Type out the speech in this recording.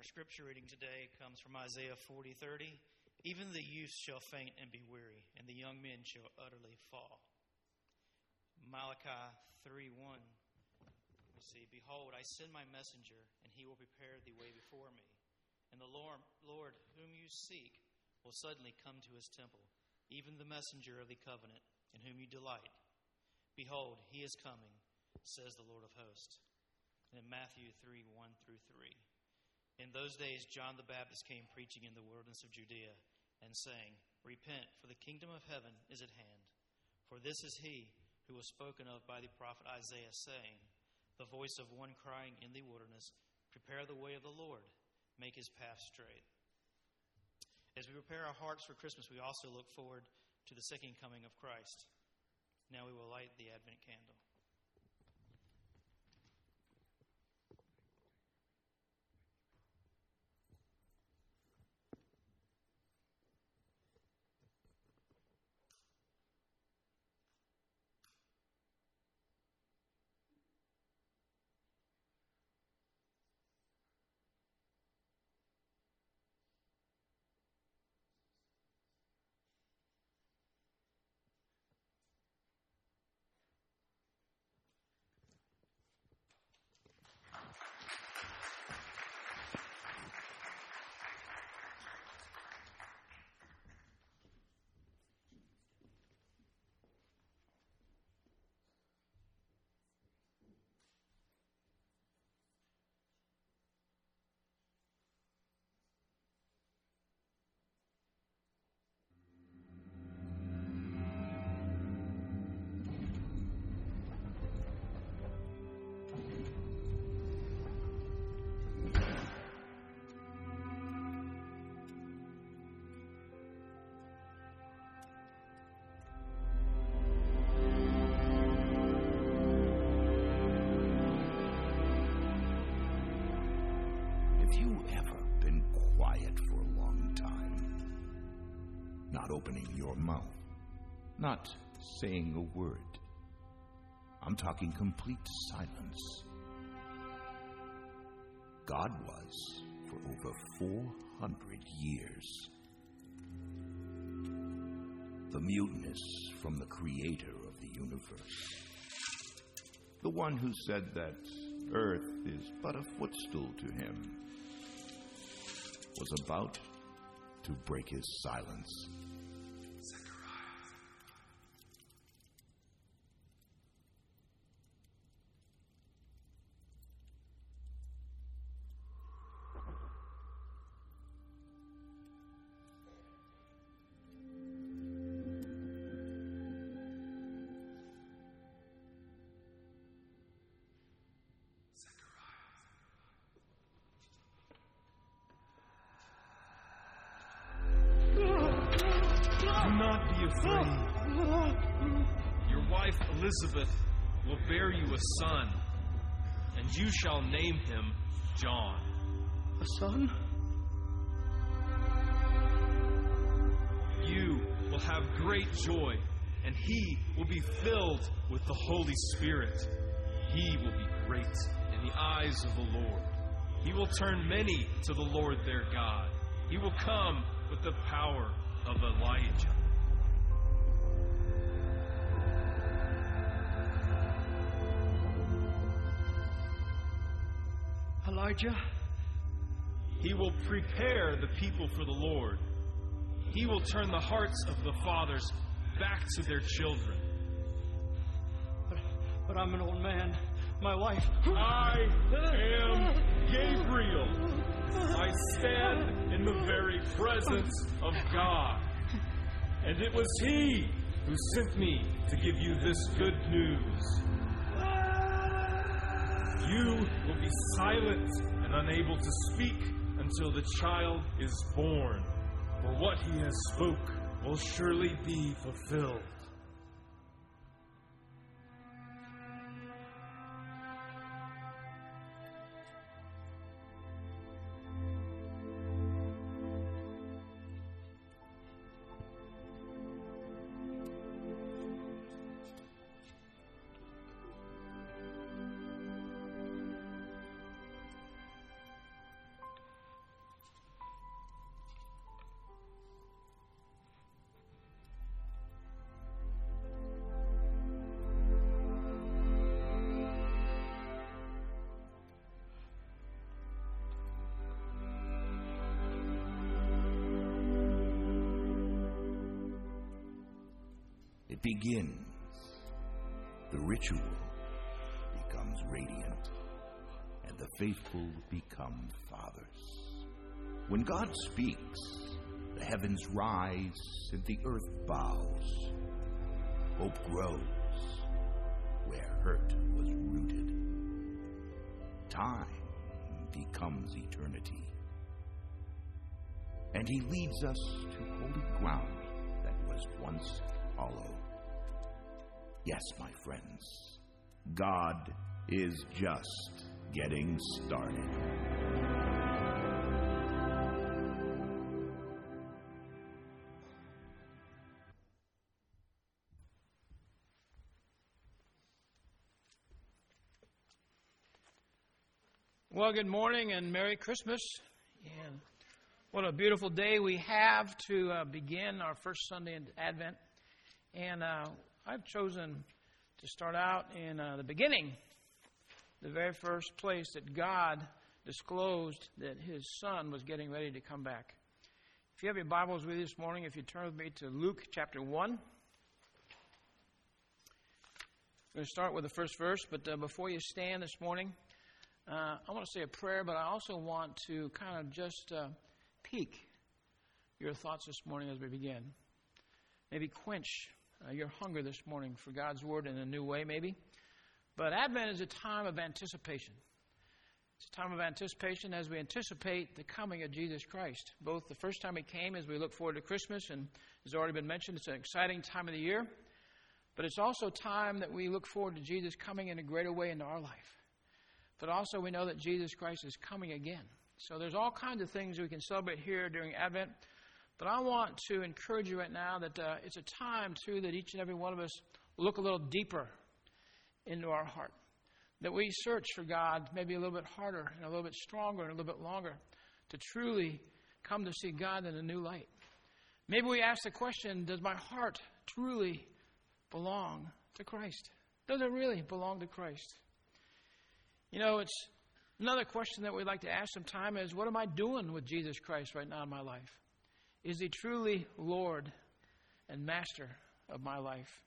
Our scripture reading today comes from Isaiah 40 30. Even the youth shall faint and be weary, and the young men shall utterly fall. Malachi 3 1. We see, Behold, I send my messenger, and he will prepare the way before me. And the Lord, Lord, whom you seek, will suddenly come to his temple, even the messenger of the covenant, in whom you delight. Behold, he is coming, says the Lord of hosts. And in Matthew 3 1 through 3. In those days, John the Baptist came preaching in the wilderness of Judea and saying, Repent, for the kingdom of heaven is at hand. For this is he who was spoken of by the prophet Isaiah, saying, The voice of one crying in the wilderness, Prepare the way of the Lord, make his path straight. As we prepare our hearts for Christmas, we also look forward to the second coming of Christ. Now we will light the Advent candle. Have you ever been quiet for a long time? Not opening your mouth, not saying a word. I'm talking complete silence. God was for over 400 years. The muteness from the creator of the universe. The one who said that earth is but a footstool to him was about to break his silence. Afraid. Your wife Elizabeth will bear you a son, and you shall name him John. A son? You will have great joy, and he will be filled with the Holy Spirit. He will be great in the eyes of the Lord. He will turn many to the Lord their God. He will come with the power of Elijah. Elijah? He will prepare the people for the Lord. He will turn the hearts of the fathers back to their children. But, but I'm an old man. My wife. I am Gabriel. I stand in the very presence of God. And it was He who sent me to give you this good news. You will be silent and unable to speak until the child is born, for what he has spoke will surely be fulfilled. Begins. The ritual becomes radiant, and the faithful become fathers. When God speaks, the heavens rise and the earth bows. Hope grows where hurt was rooted. Time becomes eternity. And he leads us to holy ground that was once hollow. Yes, my friends, God is just getting started. Well, good morning and Merry Christmas. And what a beautiful day we have to uh, begin our first Sunday in Advent. And uh, I've chosen to start out in uh, the beginning, the very first place that God disclosed that His Son was getting ready to come back. If you have your Bibles with you this morning, if you turn with me to Luke chapter 1. I'm going to start with the first verse, but uh, before you stand this morning, uh, I want to say a prayer, but I also want to kind of just uh, your thoughts this morning as we begin. Maybe quench uh, your hunger this morning for God's Word in a new way, maybe. But Advent is a time of anticipation. It's a time of anticipation as we anticipate the coming of Jesus Christ. Both the first time He came as we look forward to Christmas, and as already been mentioned, it's an exciting time of the year. But it's also time that we look forward to Jesus coming in a greater way into our life but also we know that Jesus Christ is coming again. So there's all kinds of things we can celebrate here during Advent. But I want to encourage you right now that uh, it's a time, too, that each and every one of us look a little deeper into our heart. That we search for God maybe a little bit harder and a little bit stronger and a little bit longer to truly come to see God in a new light. Maybe we ask the question Does my heart truly belong to Christ? Does it really belong to Christ? You know, it's another question that we'd like to ask sometime is what am I doing with Jesus Christ right now in my life? Is he truly Lord and Master of my life?